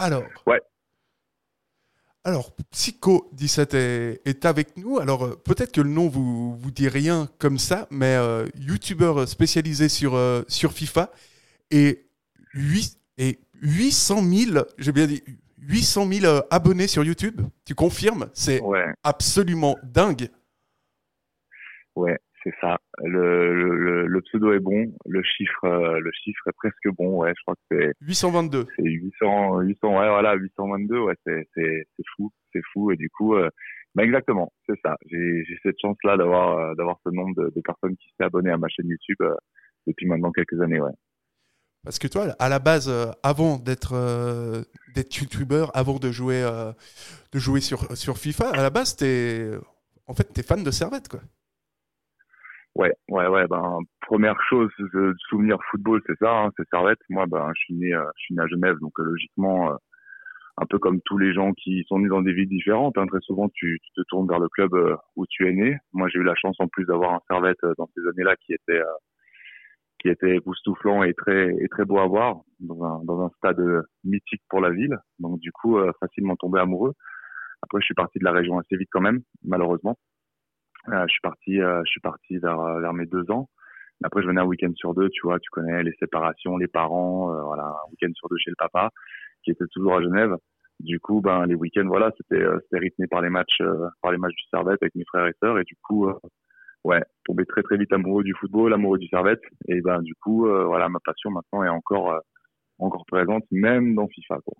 Alors. Ouais. Alors, Psycho17 est, est, avec nous. Alors, euh, peut-être que le nom vous, vous dit rien comme ça, mais euh, youtubeur spécialisé sur, euh, sur FIFA et, 8, et 800 000, j'ai bien dit, 800 000 euh, abonnés sur YouTube. Tu confirmes? C'est Ouais, absolument dingue. ouais, c'est ça. Le, le, le- pseudo est bon, le chiffre, euh, le chiffre est presque bon. Ouais, je crois que c'est 822. c'est 800, 800, ouais, voilà, 822. Ouais, c'est c'est c'est fou, c'est fou. Et du coup, euh, bah exactement, c'est ça. J'ai j'ai cette chance là d'avoir euh, d'avoir ce nombre de, de personnes qui s'est abonné à ma chaîne YouTube euh, depuis maintenant quelques années. Ouais. Parce que toi, à la base, avant d'être d'être youtubeur, avant de jouer, de jouer sur, sur FIFA, à la base, t'es en fait, t'es fan de Servette, quoi. Ouais, ouais, ouais. Ben première chose, de souvenir football, c'est ça, hein, c'est Servette. Moi, ben je suis né, euh, je suis né à Genève, donc euh, logiquement, euh, un peu comme tous les gens qui sont nés dans des villes différentes. Hein, très souvent, tu, tu te tournes vers le club euh, où tu es né. Moi, j'ai eu la chance en plus d'avoir un Servette dans ces années-là qui était qui était époustouflant et très et très beau à voir dans un dans un stade mythique pour la ville. Donc du coup, facilement tombé amoureux. Après, je suis parti de la région assez vite quand même, malheureusement. Euh, je suis parti, euh, je suis parti vers, euh, vers mes deux ans. Après, je venais un week-end sur deux, tu vois, tu connais les séparations, les parents, voilà, un week-end sur deux chez le papa, qui était toujours à Genève. Du coup, ben les week-ends, voilà, c'était c'était rythmé par les matchs, par les matchs du Servette avec mes frères et sœurs, et du coup, ouais, tombé très très vite amoureux du football, amoureux du Servette, et ben du coup, voilà, ma passion maintenant est encore encore présente, même dans FIFA, quoi.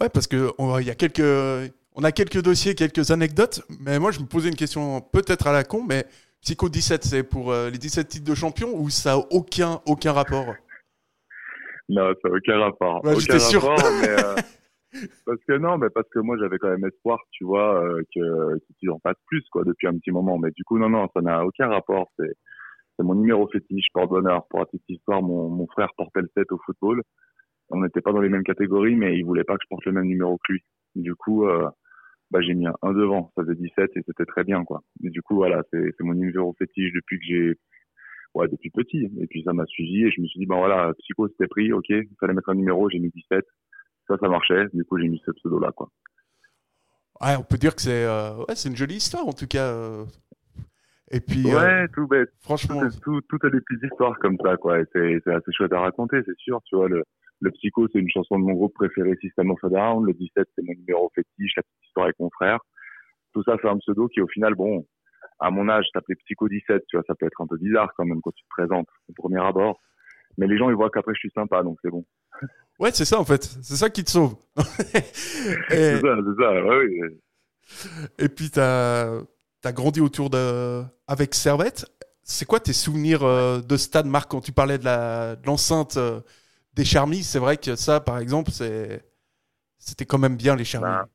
Ouais, parce que il y a quelques, on a quelques dossiers, quelques anecdotes, mais moi, je me posais une question peut-être à la con, mais Psycho 17, c'est pour euh, les 17 titres de champion ou ça a aucun, aucun rapport? Non, ça n'a aucun rapport. Ouais, aucun j'étais sûr. rapport, mais, euh, parce que non, mais parce que moi j'avais quand même espoir, tu vois, euh, que qu'ils en fassent plus, quoi, depuis un petit moment. Mais du coup, non, non, ça n'a aucun rapport. C'est mon numéro fétiche, porte-bonheur. Pour la petite histoire, mon, mon frère portait le 7 au football. On n'était pas dans les mêmes catégories, mais il voulait pas que je porte le même numéro que lui. Du coup, euh, bah, j'ai mis un 1 devant. Ça faisait 17 et c'était très bien, quoi. Et du coup, voilà, c'est mon numéro fétiche depuis que j'ai ouais, depuis petit. Et puis ça m'a suivi et je me suis dit, ben voilà, psycho c'était pris, ok, il fallait mettre un numéro, j'ai mis 17. Ça, ça marchait. Du coup, j'ai mis ce pseudo-là, quoi. Ouais, on peut dire que c'est euh, ouais, c'est une jolie histoire en tout cas. euh. Et puis, euh, Ouais, tout bête. franchement, Tout, tout, tout a des petites histoires comme ça, quoi. C'est assez chouette à raconter, c'est sûr. Tu vois, le, le psycho, c'est une chanson de mon groupe préféré, System of a Down. Le 17, c'est mon numéro fétiche, la petite histoire avec mon frère. Tout ça, c'est un pseudo qui, au final, bon, à mon âge, t'appeler psycho 17, tu vois, ça peut être un peu bizarre quand même quand tu te présentes au premier abord. Mais les gens, ils voient qu'après, je suis sympa, donc c'est bon. ouais, c'est ça en fait, c'est ça qui te sauve. et, C'est ça, c'est ça, ouais, oui. et puis, tu as, grandi autour de. avec Servette. C'est quoi tes souvenirs euh, de stade, Marc, quand tu parlais de la- de l'enceinte euh, des Charmis C'est vrai que ça, par exemple, c'est c'était quand même bien les Charmis. Bah,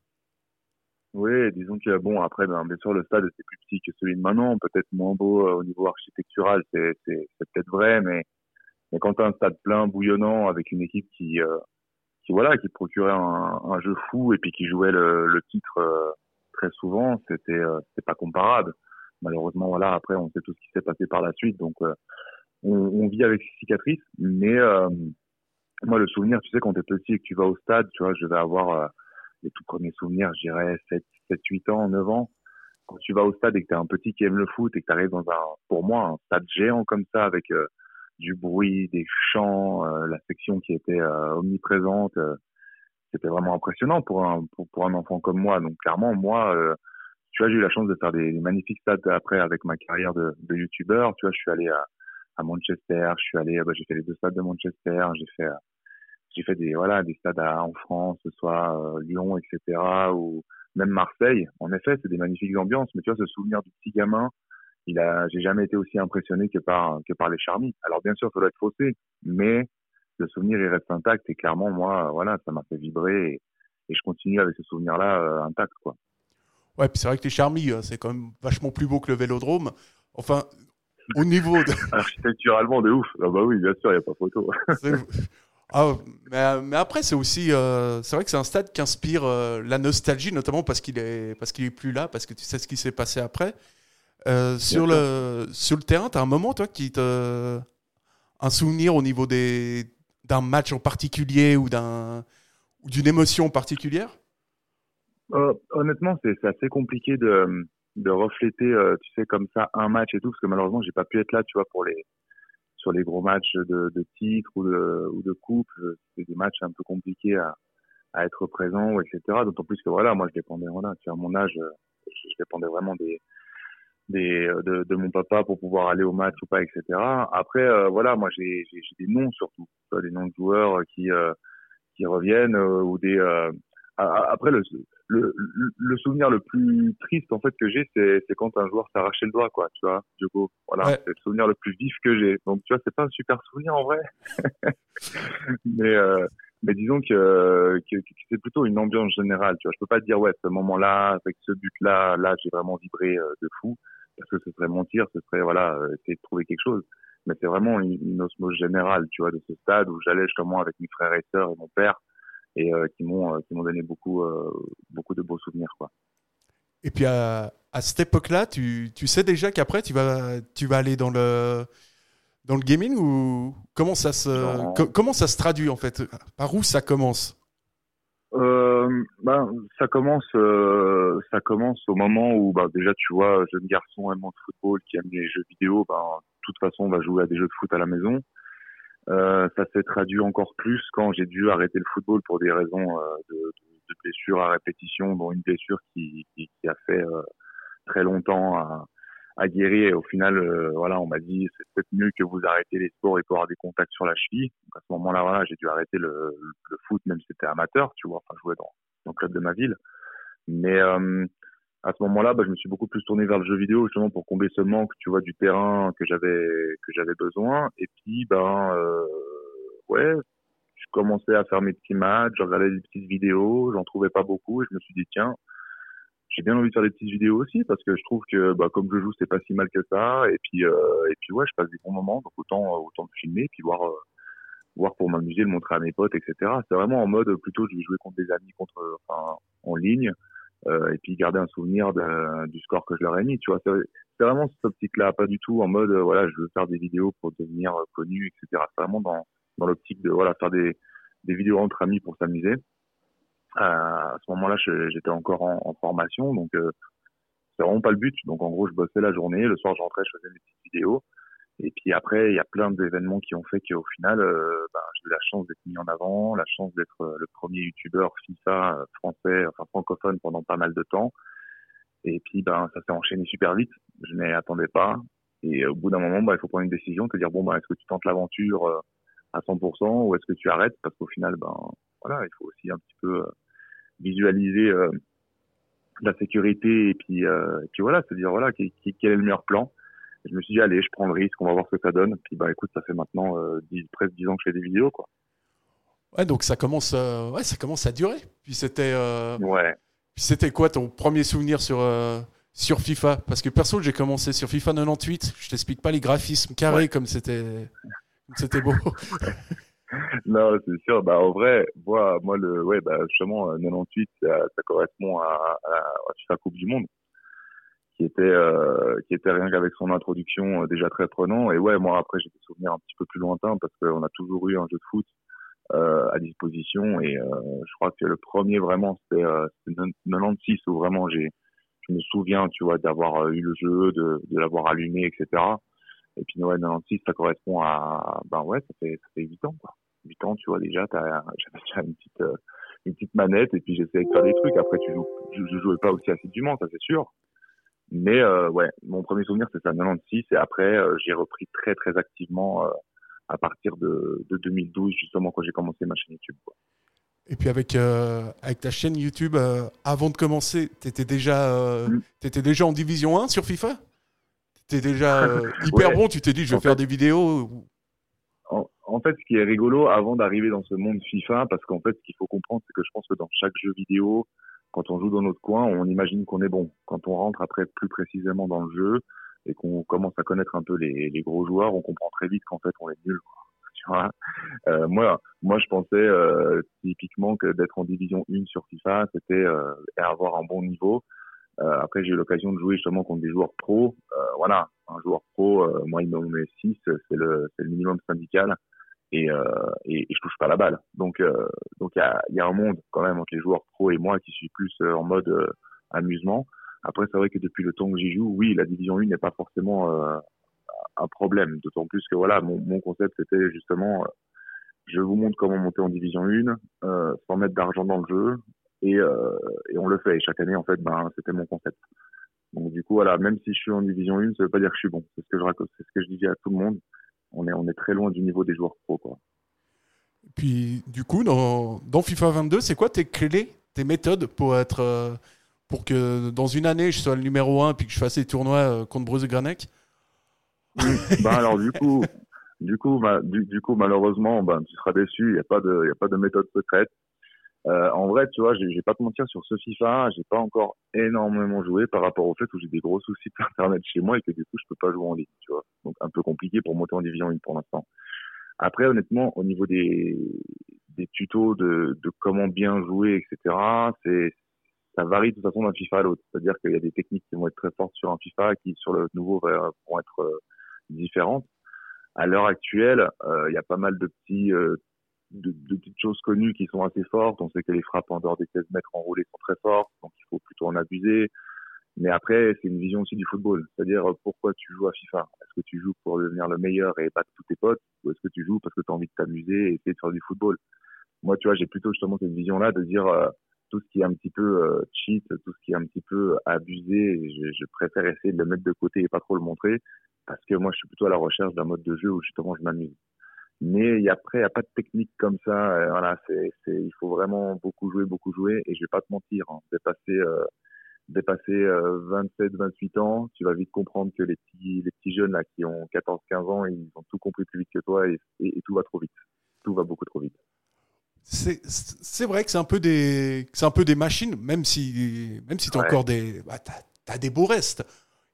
Oui, disons que bon après ben, bien sûr le stade était plus petit que celui de maintenant, peut-être moins beau euh, au niveau architectural, c'est c'est c'est peut-être vrai, mais mais quand un stade plein, bouillonnant, avec une équipe qui euh, qui voilà qui procurait un, jeu fou et puis qui jouait le, titre euh, très souvent, c'était euh, c'était pas comparable. Malheureusement voilà après on sait tout ce qui s'est passé par la suite, donc on, on vit avec ces cicatrices, mais moi le souvenir, tu sais quand t'es petit et que tu vas au stade, tu vois, je vais avoir euh, les tout premiers souvenirs, je dirais 7, 7, 8 ans, 9 ans. Quand tu vas au stade et que tu es un petit qui aime le foot et que tu arrives dans un, pour moi, un stade géant comme ça avec euh, du bruit, des chants, euh, la section qui était euh, omniprésente, euh, c'était vraiment impressionnant pour un, pour, pour un enfant comme moi. Donc clairement, moi, euh, tu vois, j'ai eu la chance de faire des, des magnifiques stades après avec ma carrière de, de youtubeur. Tu vois, je suis allé à, à Manchester, je suis allé, bah, j'ai fait les deux stades de Manchester, j'ai fait euh, j'ai fait des voilà des stades en France, ce soit euh, Lyon, etc. ou même Marseille. En effet, c'est des magnifiques ambiances. Mais tu vois, ce souvenir du petit gamin, il a, j'ai jamais été aussi impressionné que par que par les Charmis. Alors bien sûr, ça doit être faussé, mais le souvenir il reste intact. Et clairement, moi, voilà, ça m'a fait vibrer et, je continue avec ce souvenir-là euh, intact, quoi. Ouais, puis c'est vrai que les Charmis, euh, c'est quand même vachement plus beau que le Vélodrome. Enfin, au niveau de. Architecturalement, de ouf. Ah bah oui, bien sûr, il y a pas photo. Ah, mais, mais après, c'est aussi. euh, c'est vrai que c'est un stade qui inspire euh, la nostalgie, notamment parce qu'il est, parce qu'il est plus là, parce que tu sais ce qui s'est passé après. Euh, sur, le, sur le terrain, tu as un moment, toi, qui te. Un souvenir au niveau des d'un match en particulier ou d'un d'une émotion particulière? Honnêtement, c'est assez compliqué de, de refléter, tu sais, comme ça, un match et tout, parce que malheureusement, j'ai pas pu être là, tu vois, pour les sur les gros matchs de, de titre ou de, ou de coupe. C'est des matchs un peu compliqués à, à être présent, etc. D'autant plus que voilà, moi, je dépendais, voilà, tu à mon âge, je dépendais vraiment des des, de, de, mon papa pour pouvoir aller au match ou pas, etc. Après, euh, voilà, moi j'ai des noms surtout, des noms de joueurs qui euh, qui reviennent euh, ou des. après le, le, le souvenir le plus triste en fait que j'ai, c'est c'est quand un joueur arraché le doigt, quoi, tu vois, Diogo. Voilà, c'est le souvenir le plus vif que j'ai. Donc tu vois, c'est pas un super souvenir en vrai, mais mais disons que, que, que c'est plutôt une ambiance générale. Tu vois, je peux pas te dire ouais, ce moment-là, avec ce but-là, là, j'ai vraiment vibré de fou parce que ce serait mentir, ce serait voilà euh, essayer de trouver quelque chose. Mais c'est vraiment une, osmose générale, tu vois, de ce stade où j'allais justement avec mes frères et sœurs et mon père et euh, qui m'ont euh, qui m'ont donné beaucoup beaucoup de beaux souvenirs quoi. Et puis à, à cette époque-là, tu, tu sais déjà qu'après tu vas tu vas aller dans le dans le gaming ou comment ça se comment ça se traduit en fait? Par où ça commence? Euh, ben, ça commence, euh, ça commence au moment où, ben, déjà, tu vois, jeune garçon aimant de football qui aime les jeux vidéo, ben, de toute façon, on va jouer à des jeux de foot à la maison. Euh, ça s'est traduit encore plus quand j'ai dû arrêter le football pour des raisons euh, de, de, blessures à répétition, dont une blessure qui, qui, qui a fait euh, très longtemps à, à guérir. Et au final, euh, voilà, on m'a dit c'est peut-être mieux que vous arrêtez les sports et pour avoir des contacts sur la cheville. Donc à ce moment-là, voilà, j'ai dû arrêter le, le, foot, même si c'était amateur, tu vois, enfin jouer dans, dans le club de ma ville. Mais euh, à ce moment-là, bah, je me suis beaucoup plus tourné vers le jeu vidéo justement pour combler ce manque, tu vois, du terrain que j'avais que j'avais besoin. Et puis, ben, euh, ouais, je commençais à faire mes petits matchs, je regardais des petites vidéos, j'en trouvais pas beaucoup, et je me suis dit tiens, j'ai bien envie de faire des petites vidéos aussi parce que je trouve que bah, comme je joue c'est pas si mal que ça. Et puis euh, et puis ouais je passe des bons moments donc autant euh, autant de filmer puis voir euh, voir pour m'amuser le montrer à mes potes etc c'est vraiment en mode plutôt je vais jouer contre des amis contre enfin en ligne euh, et puis garder un souvenir du score que je leur ai mis tu vois c'est vraiment cette optique là pas du tout en mode voilà je veux faire des vidéos pour devenir connu etc c'est vraiment dans dans l'optique de voilà faire des des vidéos entre amis pour s'amuser à ce moment-là, j'étais encore en, formation, donc euh, c'est vraiment pas le but. Donc en gros, je bossais la journée, le soir, j'entrais, je faisais mes petites vidéos. Et puis après, il y a plein d'événements qui ont fait qu'au final, euh, j'ai la chance d'être mis en avant, la chance d'être euh, le premier youtubeur FIFA euh, français, enfin francophone pendant pas mal de temps. Et puis, ben, ça s'est enchaîné super vite. Je m'y attendais pas. Et au bout d'un moment, ben, il faut prendre une décision, te dire bon, ben, est-ce que tu tentes l'aventure à 100% ou est-ce que tu arrêtes? Parce qu'au final, ben, voilà, il faut aussi un petit peu visualiser euh, la sécurité et puis, euh, voilà, se dire voilà quel est le meilleur plan. Je me suis dit allez, je prends le risque, on va voir ce que ça donne. Puis bah écoute, ça fait maintenant euh, 10, presque 10 ans que je fais des vidéos quoi. Ouais, donc ça commence, euh, ouais, ça commence à durer. Puis c'était, euh, ouais. Puis c'était quoi ton premier souvenir sur euh, sur FIFA? Parce que perso, j'ai commencé sur FIFA 98. Je t'explique pas les graphismes carrés ouais. comme c'était, c'était beau. non, c'est sûr. Bah, en vrai, moi, moi le, ouais, bah, justement, 98, euh, ça, ça correspond à, à, à FIFA Coupe du Monde, qui était, euh, qui était rien qu'avec son introduction euh, déjà très prenant. Et ouais, moi, après, j'ai des souvenirs un petit peu plus lointains parce qu'on a toujours eu un jeu de foot euh, à disposition. Et je crois que le premier, vraiment, c'était euh, 96 où vraiment j'ai, je me souviens, tu vois, d'avoir eu le jeu, de, de l'avoir allumé, etc. Et puis Noël 96, ça correspond à, ben ouais, ça fait, ça fait 8 ans, quoi. 8 ans, tu vois, déjà, j'avais déjà une petite, une petite manette et puis j'essayais de faire des trucs. Après, tu joues, je, je jouais pas aussi assidûment, ça c'est sûr. Mais euh, ouais, mon premier souvenir, c'est ça, 96. Et après, euh, j'ai repris très, très activement euh, à partir de, de 2012, justement, quand j'ai commencé ma chaîne YouTube. Quoi. Et puis avec, euh, avec ta chaîne YouTube, euh, avant de commencer, tu étais, déjà, mm. étais déjà en Division 1 sur FIFA? T'es déjà hyper ouais. bon, tu t'es dit je vais en faire fait, des vidéos en, en, fait, ce qui est rigolo avant d'arriver dans ce monde FIFA, parce qu'en fait, ce qu'il faut comprendre, c'est que je pense que dans chaque jeu vidéo, quand on joue dans notre coin, on imagine qu'on est bon. Quand on rentre après plus précisément dans le jeu et qu'on commence à connaître un peu les, gros joueurs, on comprend très vite qu'en fait on est nul. Euh, moi, moi, je pensais euh, typiquement que d'être en division 1 sur FIFA, c'était euh, avoir un bon niveau. Après, j'ai eu l'occasion de jouer justement contre des joueurs pro. Voilà, un joueur pro, moi, il me met 6, c'est le, le minimum syndical. Et, euh, et, je touche pas la balle. Donc euh, donc il y a, un monde quand même entre les joueurs pro et moi qui suis plus euh, en mode amusement. Après c'est vrai que depuis le temps que j'y joue, oui la division 1 n'est pas forcément un problème. D'autant plus que voilà mon, concept c'était justement je vous montre comment monter en division 1 euh, sans mettre d'argent dans le jeu et, on le fait. Et chaque année en fait ben c'était mon concept. Donc du coup voilà même si je suis en division 1 ça veut pas dire que je suis bon. C'est ce que je c'est ce que je disais à tout le monde on est, on est très loin du niveau des joueurs pro. Quoi. Puis, du coup, dans, dans FIFA 22, c'est quoi tes clés, tes méthodes pour être. Euh, pour que dans une année, je sois le numéro 1 puis que je fasse les tournois euh, contre Bruce Granek? Bah alors, du coup, du coup, bah, du, coup malheureusement, bah, tu seras déçu. Il n'y a, pas de, y a pas de méthode secrète. Euh, en vrai, tu vois, je vais pas te mentir sur ce FIFA, j'ai pas encore énormément joué par rapport au fait où j'ai des gros soucis d'internet chez moi et que du coup je peux pas jouer en ligne, tu vois. Donc un peu compliqué pour monter en division 1 pour l'instant. Après, honnêtement, au niveau des, des tutos de, de comment bien jouer, etc., c'est ça varie de toute façon d'un FIFA à l'autre. C'est-à-dire qu'il y a des techniques qui vont être très fortes sur un FIFA qui sur le nouveau vont être euh, différentes. À l'heure actuelle, euh, il y a pas mal de petits euh, de, de, petites choses connues qui sont assez fortes. On sait que les frappes en dehors des 16 mètres enroulés sont très fortes, donc il faut plutôt en abuser. Mais après, c'est une vision aussi du football. C'est-à-dire, pourquoi tu joues à FIFA? Est-ce que tu joues pour devenir le meilleur et battre tous tes potes? Ou est-ce que tu joues parce que tu as envie de t'amuser et essayer de faire du football? Moi, tu vois, j'ai plutôt justement cette vision-là de dire euh, tout ce qui est un petit peu euh, cheat, tout ce qui est un petit peu abusé, je, je, préfère essayer de le mettre de côté et pas trop le montrer parce que moi, je suis plutôt à la recherche d'un mode de jeu où justement je m'amuse. Mais après, il n'y a pas de technique comme ça. Euh, voilà, c'est, il faut vraiment beaucoup jouer, beaucoup jouer. Et je vais pas te mentir, hein, dépasser, euh, dépasser euh, 27, 28 ans, tu vas vite comprendre que les petits, les petits jeunes là qui ont 14, 15 ans, ils ont tout compris plus vite que toi et, et, tout va trop vite. Tout va beaucoup trop vite. C'est, vrai que c'est un peu des, c'est un peu des machines, même si, même si as encore des, bah, t'as, as des beaux restes.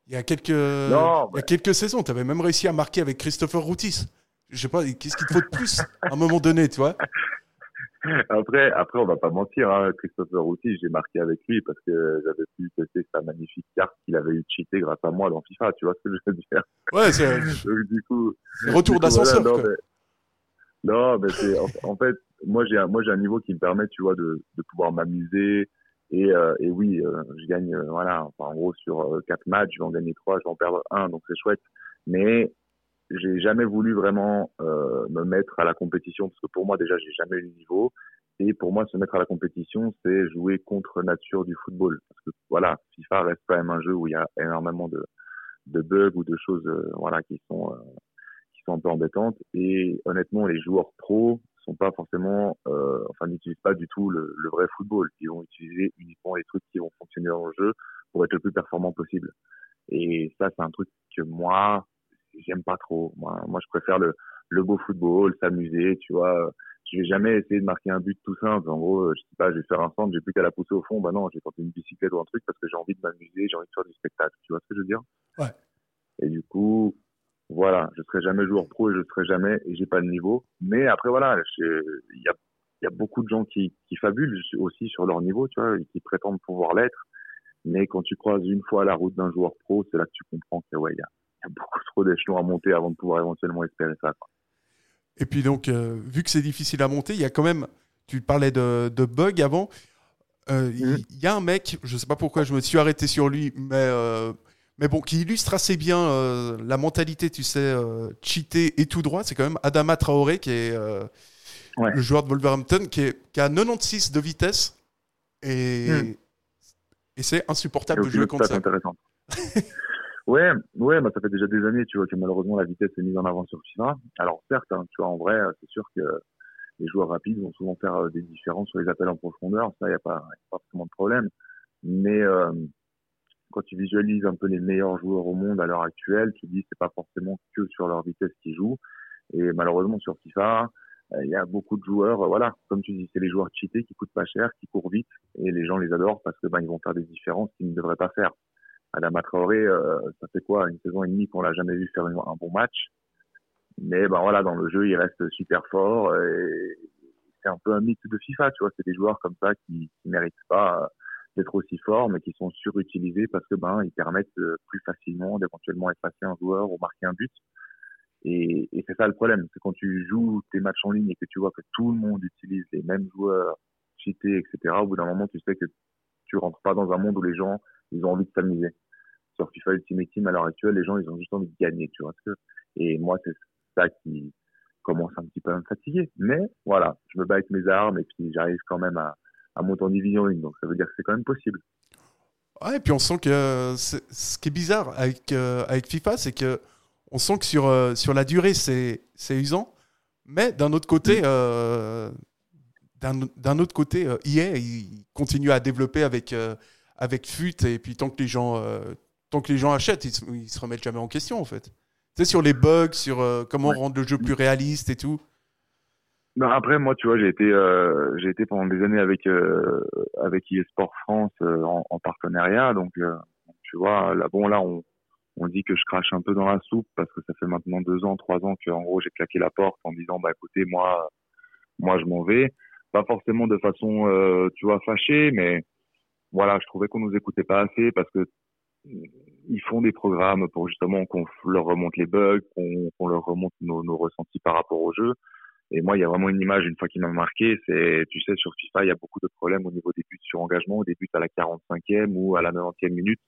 Il y a quelques, non, il y a quelques saisons, tu avais même réussi à marquer avec Christopher Routis je sais pas, qu'est-ce qu'il te faut de plus à un moment donné, tu vois? Après, après, on va pas mentir, hein, Christopher Routy, j'ai marqué avec lui parce que j'avais pu tester sa magnifique carte qu'il avait eu cheaté grâce à moi dans FIFA, tu vois ce que je veux dire? Ouais, c'est. du coup. Retour d'ascenseur. non, mais, non, mais c'est en, fait, moi j'ai un, moi j'ai un niveau qui me permet, tu vois, de, de pouvoir m'amuser. Et, euh, et oui, euh, je gagne, euh, voilà, enfin, en gros sur quatre matchs, je vais en gagner trois, je vais en perdre un, donc c'est chouette. Mais j'ai jamais voulu vraiment euh, me mettre à la compétition parce que pour moi déjà j'ai jamais eu le niveau. Et pour moi se mettre à la compétition c'est jouer contre nature du football. Parce que voilà FIFA reste quand même un jeu où il y a énormément de, de bugs ou de choses euh, voilà qui sont euh, qui sont un peu embêtantes. Et honnêtement les joueurs pros sont pas forcément euh, enfin n'utilisent pas du tout le, le, vrai football. Ils vont utiliser uniquement les trucs qui vont fonctionner dans le jeu pour être le plus performant possible. Et ça c'est un truc que moi j'aime pas trop. Moi, moi, je préfère le, le beau football, s'amuser, tu vois. Je vais jamais essayer de marquer un but tout simple. En gros, je sais pas, je vais faire un centre, j'ai plus qu'à la pousser au fond. Bah non, j'ai tenté une bicyclette ou un truc parce que j'ai envie de m'amuser, j'ai envie de faire du spectacle. Tu vois ce que je veux dire? Ouais. Et du coup, voilà, je serai jamais joueur pro et je serai jamais et j'ai pas de niveau. Mais après voilà, il y a il y a beaucoup de gens qui, qui fabulent aussi sur leur niveau, tu vois, et qui prétendent pouvoir l'être. Mais quand tu croises une fois la route d'un joueur pro, c'est là que tu comprends que ouais, il y a, y a beaucoup trop d'échelons à monter avant de pouvoir éventuellement espérer ça. Et puis donc, euh, vu que c'est difficile à monter, il y a quand même, tu parlais de, de bugs avant, euh, il mm. y, a un mec, je ne sais pas pourquoi je me suis arrêté sur lui, mais, euh, mais bon, qui illustre assez bien la mentalité, tu sais, cheater et tout droit, c'est quand même Adama Traoré, qui est le joueur de Wolverhampton, qui, est, qui a 96 de vitesse, et, mm. et c'est insupportable de jouer contre ça. Ouais, ouais, bah, ça fait déjà des années, tu vois, que malheureusement la vitesse est mise en avant sur FIFA. Alors certes, hein, tu vois, en vrai, c'est sûr que les joueurs rapides vont souvent faire euh, des différences sur les appels en profondeur. Ça, il n'y a pas, pas forcément de problème. Mais euh, quand tu visualises un peu les meilleurs joueurs au monde à l'heure actuelle, tu dis c'est pas forcément que sur leur vitesse qu'ils jouent. Et malheureusement sur FIFA, euh, il y a beaucoup de joueurs, voilà, comme tu dis, c'est les joueurs cheatés qui coûtent pas cher, qui courent vite, et les gens les adorent parce que ben ils vont faire des différences qu'ils ne devraient pas faire. Adama Traoré, euh, ça fait quoi Une saison et demie qu'on l'a jamais vu faire un bon match. Mais ben voilà, dans le jeu, il reste super fort. Et c'est un peu un mythe de FIFA, tu vois. C'est des joueurs comme ça qui, qui méritent pas d'être aussi forts, mais qui sont surutilisés parce que ben ils permettent plus facilement d'éventuellement effacer un joueur ou marquer un but. Et, et c'est ça le problème, c'est quand tu joues tes matchs en ligne et que tu vois que tout le monde utilise les mêmes joueurs, cheatés, etc. Au bout d'un moment, tu sais que tu rentres pas dans un monde où les gens, ils ont envie de s'amuser. Sur FIFA Ultimate Team, à l'heure actuelle, les gens, ils ont juste envie de gagner, tu vois. Ce que... Et moi, c'est ça qui commence un petit peu à me fatiguer. Mais voilà, je me bats avec mes armes et puis j'arrive quand même à, à monter en division 1. Donc ça veut dire que c'est quand même possible. Ouais, et puis on sent que ce qui est bizarre avec, euh, avec FIFA, c'est que on sent que sur, euh, sur la durée, c'est usant. Mais d'un autre côté, euh, d'un autre côté, EA, il continue à développer avec, avec FUT. Et puis tant que les gens, tant que les gens achètent, ils, ne se remettent jamais en question, en fait. Tu sais, sur les bugs, sur comment rendre le jeu plus réaliste et tout. Non, après, moi, tu vois, j'ai été, euh, j'ai été pendant des années avec euh, avec eSport France euh, en, en, partenariat. Donc, euh, tu vois, là, bon, là, on, on dit que je crache un peu dans la soupe parce que ça fait maintenant deux ans, trois ans que, en gros, j'ai claqué la porte en disant, bah, écoutez, moi, moi, je m'en vais. Pas forcément de façon, euh, tu vois, fâchée, mais voilà, je trouvais qu'on nous écoutait pas assez parce que ils font des programmes pour justement qu'on leur remonte les bugs, qu'on qu'on leur remonte nos, nos ressentis par rapport au jeu. Et moi, il y a vraiment une image, une fois qui m'a marqué, c'est, tu sais, sur FIFA, il y a beaucoup de problèmes au niveau des buts sur engagement, des buts à la 45e ou à la 90e minute,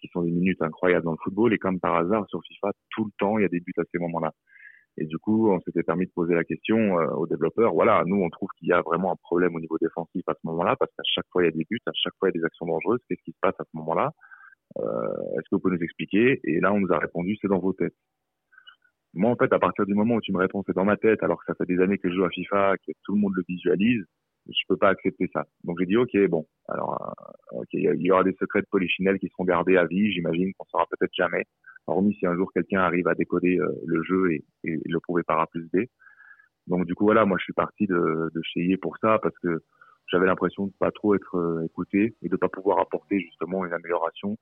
qui sont des minutes incroyables dans le football. Et comme par hasard, sur FIFA, tout le temps, il y a des buts à ces moments-là. Et du coup, on s'était permis de poser la question euh, aux développeurs. Voilà, nous, on trouve qu'il y a vraiment un problème au niveau défensif à ce moment-là, parce qu'à chaque fois, il y a des buts, à chaque fois, il y a des actions dangereuses. Qu'est-ce qui se passe à ce moment-là? Euh, Est-ce que vous pouvez nous expliquer? Et là, on nous a répondu, c'est dans vos têtes. Moi, en fait, à partir du moment où tu me réponds c'est dans ma tête, alors que ça fait des années que je joue à FIFA, que tout le monde le visualise, je peux pas accepter ça. Donc j'ai dit ok, bon, alors euh, ok, il y aura des secrets de polychinelle qui seront gardés à vie, j'imagine qu'on saura peut-être jamais, hormis si un jour quelqu'un arrive à décoder euh, le jeu et, et, le prouver par A plus B. Donc du coup voilà, moi je suis parti de, de chez EA pour ça parce que j'avais l'impression de pas trop être euh, écouté et de pas pouvoir apporter justement une amélioration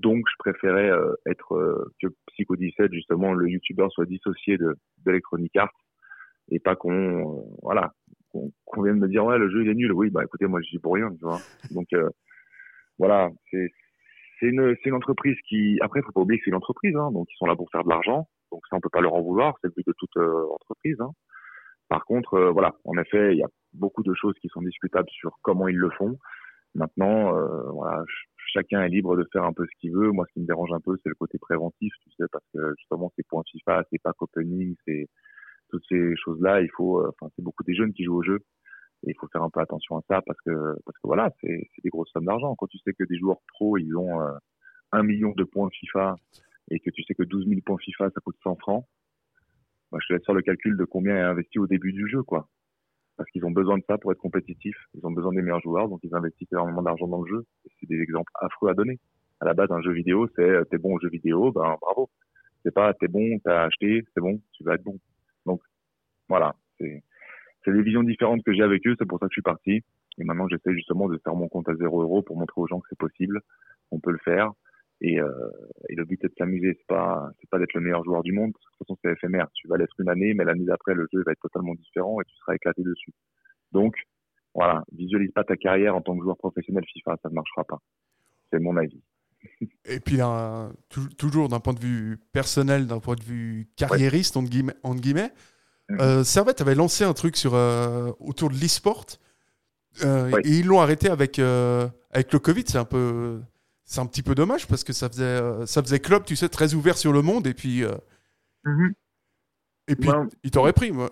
donc, je préférais euh, être euh, que Psycho 17 justement le youtubeur soit dissocié de d'Electronic Arts et pas qu'on euh, voilà qu'on vienne me dire ouais le jeu il est nul. Oui, bah écoutez, moi je dis pour rien, tu vois. Donc voilà, c'est c'est une une entreprise qui après faut pas oublier que c'est une entreprise, hein, donc ils sont là pour faire de l'argent. Donc ça on peut pas leur en vouloir, c'est le but de toute entreprise. Hein. Par contre, voilà, en effet, il y a beaucoup de choses qui sont discutables sur comment ils le font. Maintenant, voilà, chacun est libre de faire un peu ce qu'il veut. Moi, ce qui me dérange un peu, c'est le côté préventif, tu sais, parce que justement, c'est points FIFA, c'est pas opening, c'est toutes ces choses-là. Il faut, euh, enfin, c'est beaucoup des jeunes qui jouent au jeu. Et il faut faire un peu attention à ça parce que, parce que voilà, c'est des grosses sommes d'argent. Quand tu sais que des joueurs pros, ils ont euh, un million de points FIFA et que tu sais que 12 000 points FIFA, ça coûte 100 francs, bah, je te laisse faire le calcul de combien est investi au début du jeu, quoi parce qu'ils ont besoin de ça pour être compétitifs. Ils ont besoin des meilleurs joueurs, donc ils investissent énormément d'argent dans le jeu. C'est des exemples affreux à donner. À la base, un jeu vidéo, c'est euh, t'es bon au jeu vidéo, ben bravo. C'est pas t'es bon, t'as acheté, c'est bon, tu vas être bon. Donc voilà, c'est c'est des visions différentes que j'ai avec eux. C'est pour ça que je suis parti. Et maintenant, j'essaie justement de faire mon compte à zéro euro pour montrer aux gens que c'est possible, on peut le faire. Et, euh, et le but est de s'amuser, c'est pas c'est pas d'être le meilleur joueur du monde, parce que de toute façon c'est éphémère. Tu vas l'être une année, mais l'année d'après le jeu va être totalement différent et tu seras éclaté dessus. Donc voilà, visualise pas ta carrière en tant que joueur professionnel FIFA, ça ne marchera pas. C'est mon avis. Et puis toujours d'un point de vue personnel, d'un point de vue carriériste entre guillemets, entre guillemets. Euh, Servette avait lancé un truc sur euh, autour de l'e-sport euh, et ils l'ont arrêté avec avec le Covid. C'est un peu c'est un petit peu dommage parce que ça faisait, euh, ça faisait club, tu sais, très ouvert sur le monde. Et puis, euh, mhm. et puis il t'aurait pris, moi.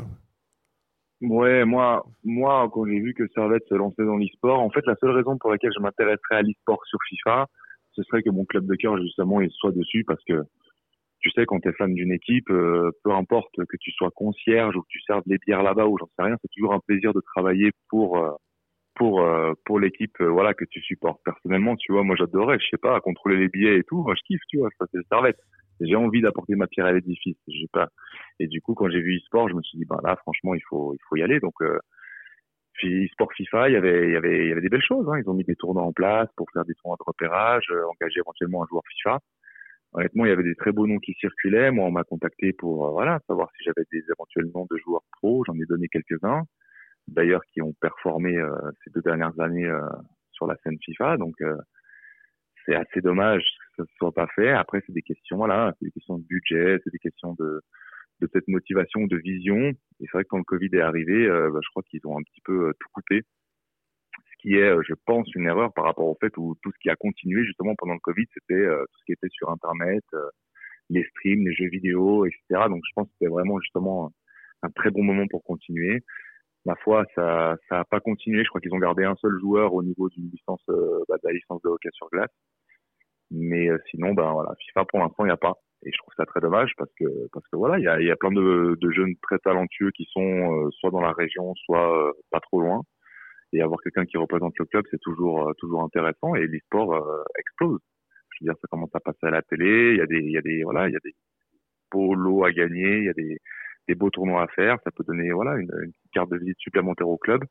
Ouais, moi, moi, quand j'ai vu que Servette se lançait dans l'e-sport, en fait, la seule raison pour laquelle je m'intéresserais à l'e-sport sur FIFA, ce serait que mon club de cœur, justement, il soit dessus parce que, tu sais, quand tu es fan d'une équipe, euh, peu importe que tu sois concierge ou que tu serves des bières là-bas ou j'en sais rien, c'est toujours un plaisir de travailler pour, pour euh, pour l'équipe euh, voilà que tu supportes. Personnellement tu vois moi j'adorais je sais pas contrôler les billets et tout moi je kiffe tu vois ça c'est servette j'ai envie d'apporter ma pierre à l'édifice j'ai pas. Et du coup quand j'ai vu e-sport je me suis dit bah là franchement il faut il faut y aller. Donc euh, e-sport FIFA il y avait il y avait il y avait des belles choses hein. ils ont mis des tournois en place pour faire des tournois de repérage euh, engager éventuellement un joueur FIFA honnêtement il y avait des très beaux noms qui circulaient moi on m'a contacté pour voilà savoir si j'avais des éventuels noms de joueurs pro j'en ai donné quelques uns d'ailleurs qui ont performé euh, ces deux dernières années euh, sur la scène FIFA. Donc euh, c'est assez dommage que ça ne soit pas fait. Après, c'est des questions, voilà, c'est des questions de budget, c'est des questions de, de cette motivation, de vision. Et c'est vrai que quand le Covid est arrivé, euh, bah, je crois qu'ils ont un petit peu euh, tout coupé. Qui est, je pense, une erreur par rapport au fait où tout ce qui a continué justement pendant le Covid, c'était tout ce qui était sur Internet, les streams, les jeux vidéo, etc. Donc je pense que c'était vraiment justement un très bon moment pour continuer. Ma foi, ça ça a pas continué. Je crois qu'ils ont gardé un seul joueur au niveau d'une licence, bah, de la licence de hockey sur glace. Mais sinon, ben voilà, FIFA pour l'instant, il n'y a pas. Et je trouve ça très dommage parce que parce que voilà, il y a, y a plein de, de, jeunes très talentueux qui sont euh, soit dans la région, soit euh, pas trop loin. Et avoir quelqu'un qui représente le club, c'est toujours euh, toujours intéressant. Et l'e-sport explose. Je veux dire, ça commence à passer à la télé. Il y a des il y a des voilà, il y a des beaux lots à gagner. Il y a des des beaux tournois à faire. Ça peut donner voilà une, carte de visite supplémentaire au club.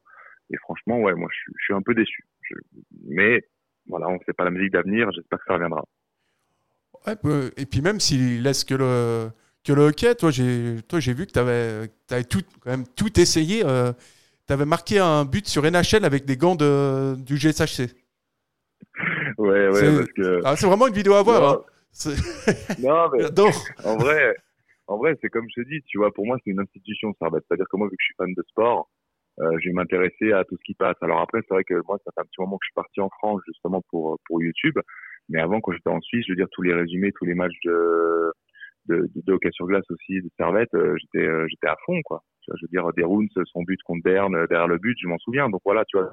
Et franchement, ouais, moi je, suis un peu déçu. Mais voilà, on ne sait pas la musique d'avenir. J'espère que ça reviendra. Et puis même s'il laisse que le, que le hockey, toi j'ai, toi, j'ai vu que tu avais, avais, tout, quand même tout essayé. Euh, tu avais marqué un but sur NHL avec des gants de, du GSHC. Ouais, ouais, c'est, parce que... ah, c'est vraiment une vidéo à voir. Non, hein. non mais en vrai, en vrai, c'est comme je te dis, tu vois, pour moi, c'est une institution, ça. C'est-à-dire que moi, vu que je suis fan de sport, euh, je vais m'intéresser à tout ce qui passe. Alors après, c'est vrai que moi, ça fait un petit moment que je suis parti en France, justement, pour, pour YouTube. Mais avant, quand j'étais en Suisse, je veux dire, tous les résumés, tous les matchs de, de, de, hockey sur glace aussi, de servette, euh, j'étais, euh, j'étais à fond, quoi. Je veux dire, des rounds, son but contre Berne, euh, derrière le but, je m'en souviens. Donc voilà, tu vois.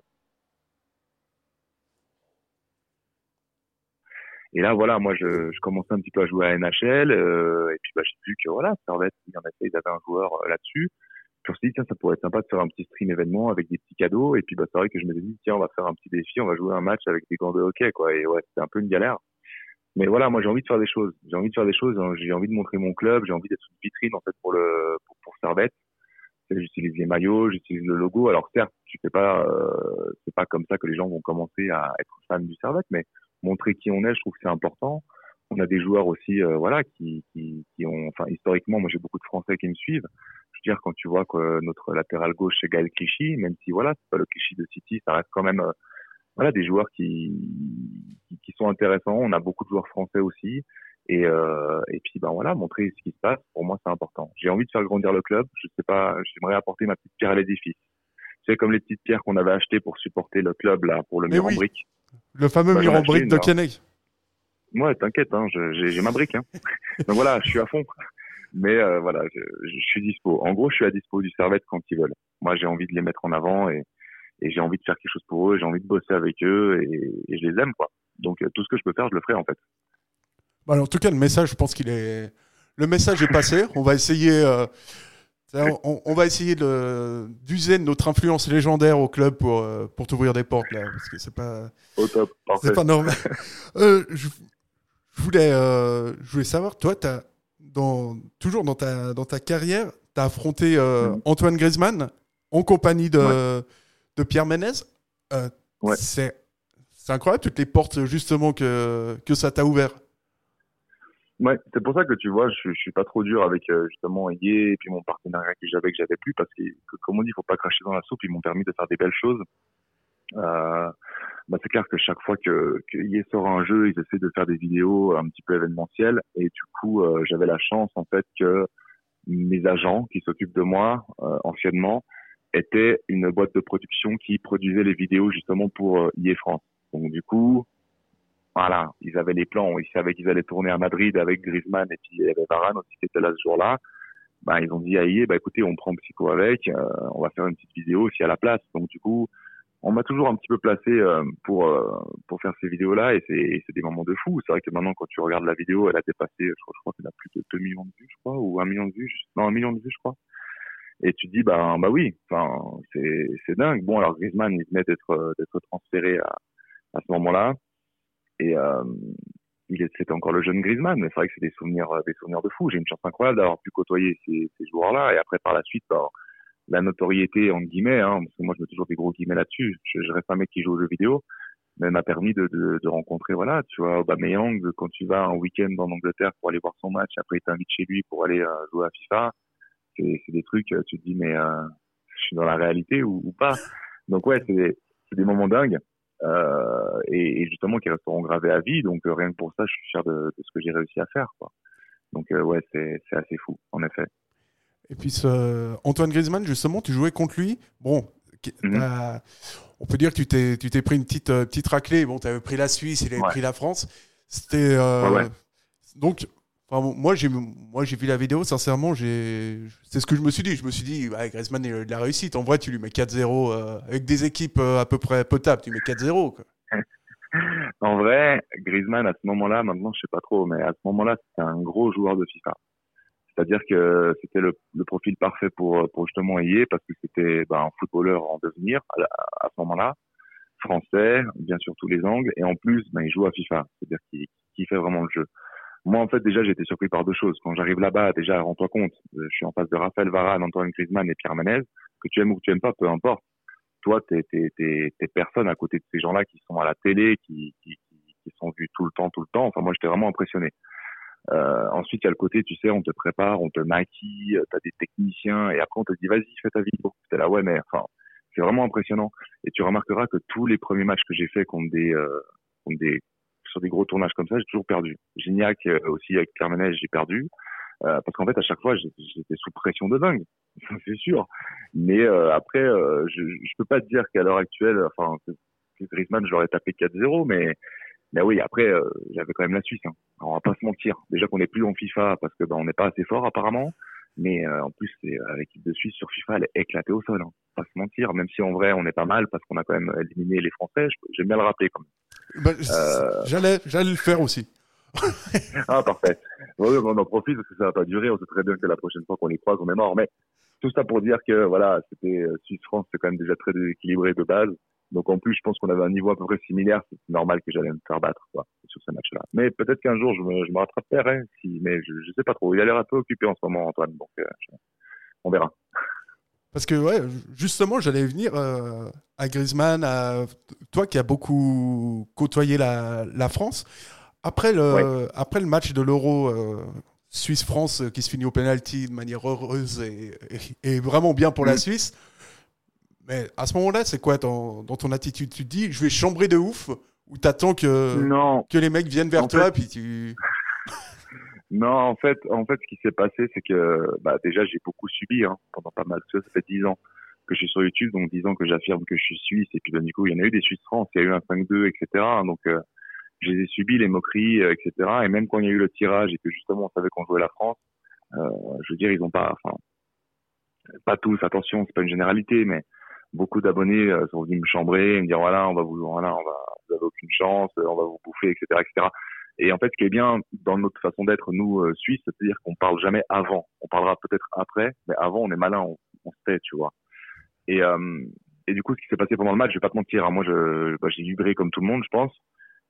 Et là, voilà, moi, je, je commençais un petit peu à jouer à NHL, euh, et puis bah, j'ai vu que voilà, Servette, en avait, ils avaient un joueur là-dessus je me suis dit, tiens, ça pourrait être sympa de faire un petit stream événement avec des petits cadeaux. Et puis, bah, c'est vrai que je me suis dit, tiens, on va faire un petit défi, on va jouer un match avec des gants de hockey, quoi. Et ouais, c'était un peu une galère. Mais voilà, moi, j'ai envie de faire des choses. J'ai envie de faire des choses. Hein. J'ai envie de montrer mon club. J'ai envie d'être une vitrine, en fait, pour le, pour, pour Servette. J'utilise les maillots, j'utilise le logo. Alors, certes, tu fais pas, euh, c'est pas comme ça que les gens vont commencer à être fans du Servette, mais montrer qui on est, je trouve que c'est important. On a des joueurs aussi, euh, voilà, qui, qui, qui ont, enfin, historiquement, moi, j'ai beaucoup de Français qui me suivent dire quand tu vois que notre latéral gauche c'est Gaël Clichy, même si voilà c'est pas le Clichy de City, ça reste quand même euh, voilà des joueurs qui, qui, sont intéressants. On a beaucoup de joueurs français aussi. Et, euh, et puis ben voilà, montrer ce qui se passe, pour moi c'est important. J'ai envie de faire grandir le club. Je sais pas, j'aimerais apporter ma petite pierre à l'édifice. C'est comme les petites pierres qu'on avait achetées pour supporter le club là, pour le mur en brique. Le fameux mur en brique de Kennedy. Ouais, t'inquiète, hein, j'ai ma brique. Hein. Donc voilà, je suis à fond. Mais euh, voilà, je, je, suis dispo. En gros, je suis à dispo du Servette quand ils veulent. Moi, j'ai envie de les mettre en avant et, et j'ai envie de faire quelque chose pour eux. J'ai envie de bosser avec eux et, et je les aime, quoi. Donc, euh, tout ce que je peux faire, je le ferai, en fait. Bah, en tout cas, le message, je pense qu'il est. Le message est passé. On va essayer. Euh... On, on, va essayer d'user de notre influence légendaire au club pour, euh, pour t'ouvrir des portes là, parce que c'est pas, c'est pas normal. euh, je, je, voulais, euh, je voulais savoir, toi, as, dans, toujours dans ta, dans ta carrière, tu as affronté euh, mm. Antoine Griezmann en compagnie de, de Pierre Ménez. Ouais. C'est incroyable toutes les portes justement que, que ça t'a ouvert. Ouais, c'est pour ça que tu vois, je, je suis pas trop dur avec euh, justement Yé et puis mon partenariat que j'avais que j'avais plus parce que, comme on dit, faut pas cracher dans la soupe. Ils m'ont permis de faire des belles choses. Euh, bah, c'est clair que chaque fois que, que sort un jeu, ils essaient de faire des vidéos un petit peu événementielles. Et du coup, euh, j'avais la chance en fait que mes agents qui s'occupent de moi euh, anciennement étaient une boîte de production qui produisait les vidéos justement pour euh, EA France. Donc du coup, voilà, ils avaient les plans, ils savaient qu'ils allaient tourner à Madrid avec Griezmann et puis il y aussi qui était là ce jour-là. Bah, ils ont dit à EA, bah écoutez, on prend Psycho avec, euh, on va faire une petite vidéo aussi à la place. Donc du coup, on m'a toujours un petit peu placé euh, pour euh, pour faire ces vidéos-là et c'est des moments de fou. C'est vrai que maintenant quand tu regardes la vidéo, elle a dépassé, je crois, je crois qu'elle a plus de 2 millions de vues, je crois, ou 1 million de vues, non 1 million de vues, je crois. Et tu te dis bah bah oui, enfin c'est dingue. Bon alors Griezmann il venait d'être d'être transféré à à ce moment-là et euh, il c'était encore le jeune Griezmann, mais c'est vrai que c'est des souvenirs des souvenirs de fou. J'ai une chance incroyable d'avoir pu côtoyer ces ces joueurs-là et après par la suite bah, la notoriété en guillemets, hein, parce que moi je mets toujours des gros guillemets là-dessus. Je, je, reste un mec qui joue aux jeux vidéo, mais m'a permis de, de, de, rencontrer voilà, tu vois, Aubameyang quand tu vas un week-end en Angleterre pour aller voir son match, après il t'invite chez lui pour aller euh, jouer à FIFA. C'est, des trucs, euh, tu te dis mais euh, je suis dans la réalité ou, ou pas. Donc ouais, c'est des moments dingues. Euh, et, et, justement qui resteront gravés à vie. Donc rien que pour ça, je suis fier de, de ce que j'ai réussi à faire. Quoi. Donc ouais, c'est, assez fou, en effet. Et puis ce... Antoine Griezmann, justement, tu jouais contre lui. Bon, Mhm. euh, on peut dire que tu t'es, tu t'es pris une petite, euh, petite raclée. Bon, tu avais pris la Suisse, il avait Ouais. pris la France. C'était. euh, Ouais, ouais. Donc, moi, j'ai, vu la vidéo, sincèrement, c'est ce que je me suis dit. Je me suis dit, ouais, Griezmann, il a de la réussite. En vrai, tu lui mets 4-0 euh, avec des équipes euh, à peu près potables. Tu mets 4-0. Quoi. En vrai, Griezmann, à ce moment-là, maintenant, je sais pas trop, mais à ce moment-là, c'était un gros joueur de FIFA. C'est-à-dire que c'était le, profil parfait pour, justement y parce que c'était ben, un footballeur en devenir à, ce moment-là, français, bien sûr tous les angles, et en plus, ben, il joue à FIFA, c'est-à-dire qu'il fait vraiment le jeu. Moi, en fait, déjà, j'ai été surpris par deux choses. Quand j'arrive là-bas, déjà, rends-toi compte, euh, je suis en face de Raphaël Varane, Antoine Griezmann et Pierre Menez, que tu aimes ou que tu aimes pas, peu importe. Toi, t'es, t'es, t'es, t'es personne à côté de ces gens-là qui sont à la télé, qui, qui, qui, sont vus tout le temps, tout le temps. Enfin, moi, j'étais vraiment impressionné. Euh, ensuite, il y a le côté, tu sais, on te prépare, on te maquille, tu as des techniciens, et après on te dit, vas-y, fais ta vidéo. T'es là, ouais, mais enfin, c'est vraiment impressionnant. Et tu remarqueras que tous les premiers matchs que j'ai fait contre des, euh, contre des, sur des gros tournages comme ça, j'ai toujours perdu. Gignac euh, aussi avec Ménez, j'ai perdu. Euh, parce qu'en fait, à chaque fois, j'étais sous pression de dingue, c'est sûr. Mais euh, après, euh, je, je peux pas te dire qu'à l'heure actuelle, enfin, Griezmann, je l'aurais tapé 4-0, mais mais oui, après, euh, j'avais quand même la Suisse. Hein. On va pas se mentir. Déjà qu'on n'est plus en FIFA parce que ben, on n'est pas assez fort apparemment. Mais euh, en plus, l'équipe de Suisse sur FIFA, elle est éclatée au sol. Hein. Pas se mentir. Même si en vrai, on est pas mal parce qu'on a quand même éliminé les Français. J'aime bien le rappeler quand même. Bah, Euh. j'allais, j'allais le faire aussi. Ah, parfait. Oui, on en profite parce que ça va pas durer. On sait très bien que la prochaine fois qu'on les croise, on est mort. Mais tout ça pour dire que voilà, c'était euh, Suisse-France, c'est quand même déjà très équilibré de base. Donc en plus, je pense qu'on avait un niveau à peu près similaire. C'est normal que j'allais me faire battre quoi, sur ce match-là. Mais peut-être qu'un jour, je me, je me rattraperai. Si, mais je, je sais pas trop. Il a l'air un peu occupé en ce moment, Antoine. Donc euh, on verra. Parce que, ouais, justement, j'allais venir euh, à Griezmann, à toi qui as beaucoup côtoyé la, la France. Après le, après le match de l'Euro euh, Suisse-France euh, qui se finit au penalty de manière heureuse et, et- et vraiment bien pour la Mm. Suisse. Mais à ce moment-là, c'est quoi ton- dans ton attitude? Tu te dis, je vais chambrer de ouf ou t'attends que, Non, que les mecs viennent vers En toi fait- puis tu... Non, en fait, en fait, ce qui s'est passé, c'est que bah, déjà j'ai beaucoup subi hein, pendant pas mal. Ça, ça fait dix ans que je suis sur YouTube, donc dix ans que j'affirme que je suis suisse. Et puis bah, du coup, il y en a eu des Suisses France, il y a eu un 5-2, etc. Donc euh, je les ai subis, les moqueries, euh, etc. Et même quand il y a eu le tirage et que justement on savait qu'on jouait la France, euh, je veux dire, ils ont pas, enfin, pas tous. Attention, c'est pas une généralité, mais beaucoup d'abonnés euh, sont venus me chambrer, me dire voilà, on va vous, voilà, on va, vous aucune chance, euh, on va vous bouffer, etc., etc. Et en fait, ce qui est bien dans notre façon d'être, nous, euh, Suisses, c'est-à-dire qu'on parle jamais avant. On parlera peut-être après, mais avant, on est malin, on, on se tait, tu vois. Et, euh, et du coup, ce qui s'est passé pendant le match, je vais pas te mentir, hein, moi, je, bah, j'ai vibré comme tout le monde, je pense.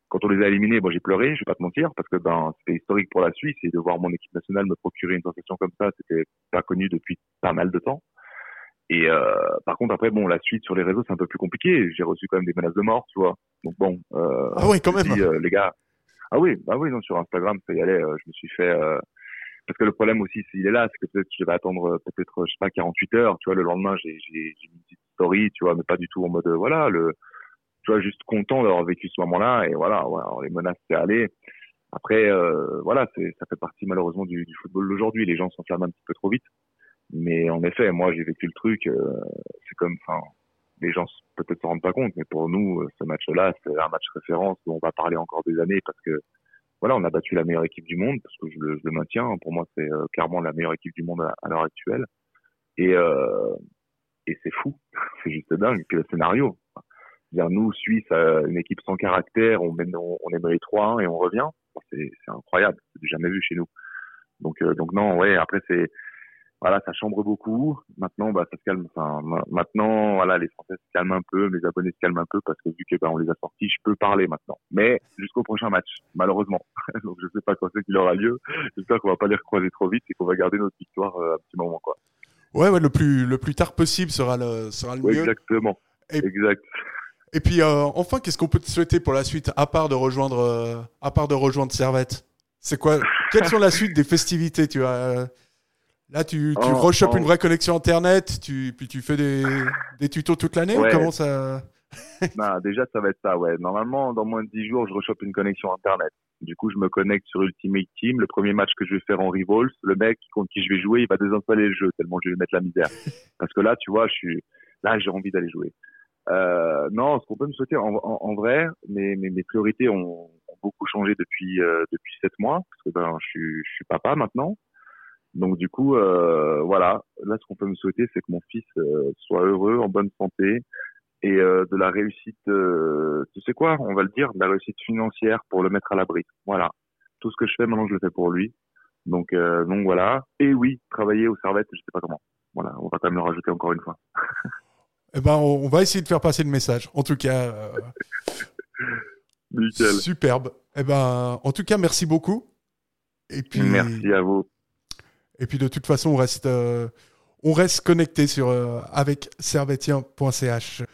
Quand on les a éliminés, bon, j'ai pleuré, je vais pas te mentir, parce que ben, c'était historique pour la Suisse et de voir mon équipe nationale me procurer une sensation comme ça, c'était pas connu depuis pas mal de temps. Et euh, par contre, après, bon, la suite sur les réseaux, c'est un peu plus compliqué. J'ai reçu quand même des menaces de mort, tu vois. Donc bon, euh, Ah oui, quand même. euh, les gars. Ah oui, bah oui, non, sur Instagram, ça y allait. euh, je me suis fait. euh, Parce que le problème aussi, s'il est là, c'est que peut-être je vais attendre euh, peut-être, je sais pas, 48 heures. Tu vois, le lendemain, j'ai une petite story, tu vois, mais pas du tout en mode voilà, tu vois, juste content d'avoir vécu ce moment-là. Et voilà, les menaces, c'est allé. Après, voilà, ça fait partie malheureusement du, football d'aujourd'hui. Les gens s'enflamment un petit peu trop vite. Mais en effet, moi, j'ai vécu le truc. c'est comme, enfin, les gens peut-être s'en rendent pas compte, mais pour nous, euh, ce match-là, c'est un match référence dont on va parler encore des années parce que, voilà, on a battu la meilleure équipe du monde parce que je le, je le maintiens. Pour moi, c'est euh, clairement la meilleure équipe du monde à, à l'heure actuelle. Et, euh, et c'est fou, c'est juste dingue. Et le scénario. C'est-à-dire, nous, Suisse, euh, une équipe sans caractère, on, mène, on, on mené 3-1 et on revient. C'est incroyable, c'est jamais vu chez nous. Donc, euh, donc non, ouais. Après, c'est voilà, ça chambre beaucoup. Maintenant, bah, ça se calme. Enfin, ma- maintenant, voilà, les Français se calment un peu, mes abonnés se calment un peu parce que vu que bah, on les a sortis, je peux parler maintenant. Mais jusqu'au prochain match, malheureusement. Donc, je sais pas quand c'est qu'il aura lieu. J'espère qu'on va pas les recroiser trop vite et qu'on va garder notre victoire euh, un petit moment, quoi. Ouais, ouais, le plus, le plus tard possible sera le, sera le Ouais, mieux. exactement. Et- Exact. Et puis, euh, enfin, qu'est-ce qu'on peut te souhaiter pour la suite, à part de rejoindre, euh, à part de rejoindre Servette? C'est quoi Quelles sont la suite des festivités? Tu as là, tu, tu En- rechopes en- une vraie connexion internet, tu, puis tu fais des, des tutos toute l'année Ouais. ou comment ça non, déjà, ça va être ça, ouais. Normalement, dans moins de 10 jours, je rechoppe une connexion Internet. Du coup, je me connecte sur Ultimate Team. Le premier match que je vais faire en Revolve, le mec contre qui je vais jouer, il va désinstaller le jeu tellement je vais lui mettre la misère. Parce que là, tu vois, je suis là, j'ai envie d'aller jouer. Euh, non, ce qu'on peut me souhaiter, en, en, vrai, mes, mes, mes priorités ont, ont, beaucoup changé depuis euh, depuis sept mois, parce que ben, je suis, je suis papa maintenant. Donc du coup, euh, voilà, là, ce qu'on peut me souhaiter, c'est que mon fils euh, soit heureux, en bonne santé, et euh, de la réussite, tu sais quoi, on va le dire, de la réussite financière pour le mettre à l'abri. Voilà, tout ce que je fais maintenant, je le fais pour lui. Donc, donc voilà. Et oui, travailler aux servettes, je sais pas comment. Voilà, on va quand même le rajouter encore une fois. Eh ben, on va essayer de faire passer le message. En tout cas, Nickel. superbe. Eh ben, en tout cas, merci beaucoup. Et puis, merci à vous. Et puis de toute façon, on reste, euh, connecté sur euh, avec servetien.ch.